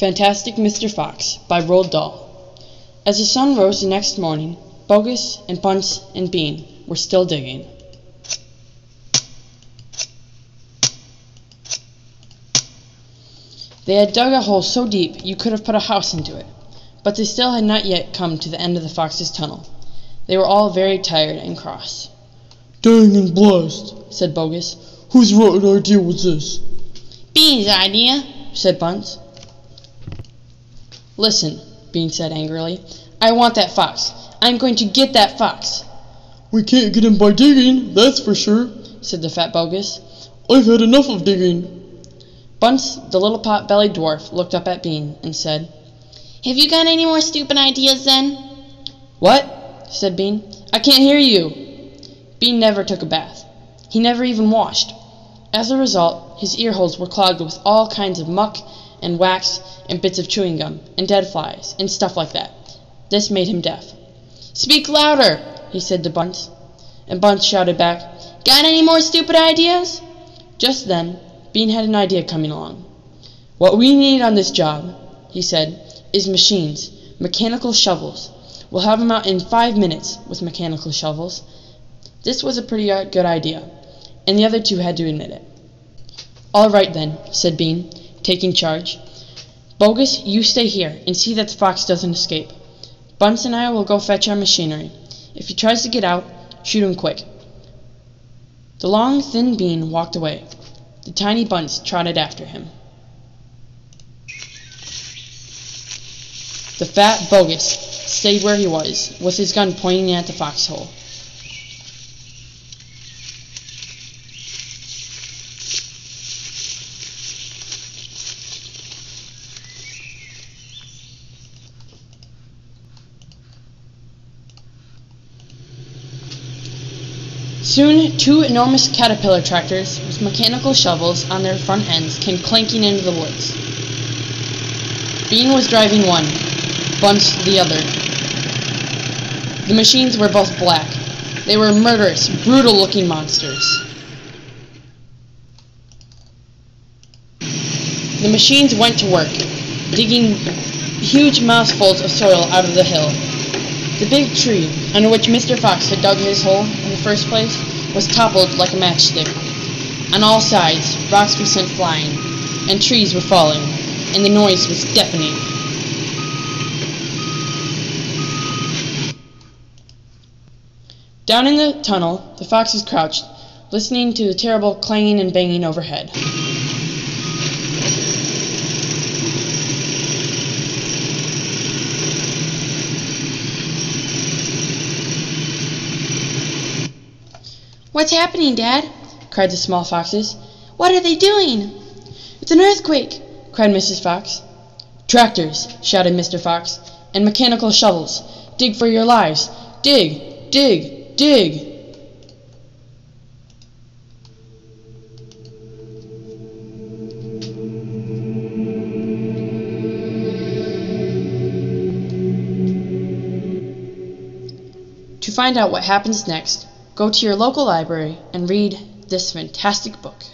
Fantastic Mr. Fox by Roald Dahl As the sun rose the next morning, Boggis and Bunce and Bean were still digging. They had dug a hole so deep you could have put a house into it, but they still had not yet come to the end of the fox's tunnel. They were all very tired and cross. Dang and blast, Said Boggis. whose rotten idea was this? Bean's idea. Said Bunce. Listen, Bean said angrily. I want that fox. I'm going to get that fox, We can't get him by digging, that's for sure. said the fat Boggis. I've had enough of digging. Bunce, the little pot-bellied dwarf, looked up at Bean and said, Have you got any more stupid ideas then? What? said Bean. I can't hear you. Bean never took a bath. He never even washed. As a result, his ear holes were clogged with all kinds of muck and wax and bits of chewing gum and dead flies and stuff like that. This made him deaf. Speak louder, he said to Bunce. And Bunce shouted back, Got any more stupid ideas? Just then, Bean had an idea coming along. What we need on this job, he said, is machines, mechanical shovels. We'll have 'em out in five minutes with mechanical shovels. This was a pretty good idea, and the other two had to admit it. All right then, said Bean, taking charge. Boggis, you stay here and see that the fox doesn't escape. Bunce and I will go fetch our machinery. If he tries to get out, shoot him quick. The long, thin Bean walked away. The tiny Bunce trotted after him. The fat Boggis stayed where he was, with his gun pointing at the foxhole. Soon, two enormous caterpillar tractors with mechanical shovels on their front ends came clanking into the woods. Bean was driving one, Bunce the other. The machines were both black. They were murderous, brutal looking monsters. The machines went to work, digging huge mouthfuls of soil out of the hill. The big tree, under which Mr. Fox had dug his hole in the first place, was toppled like a matchstick. On all sides, rocks were sent flying, and trees were falling, and the noise was deafening. Down in the tunnel, the foxes crouched, listening to the terrible clanging and banging overhead. What's happening, Dad? cried the small foxes. What are they doing? It's an earthquake! cried Mrs. Fox. Tractors! shouted Mr. Fox. And mechanical shovels! Dig for your lives! Dig! Dig! Dig! To find out what happens next, go to your local library and read this fantastic book.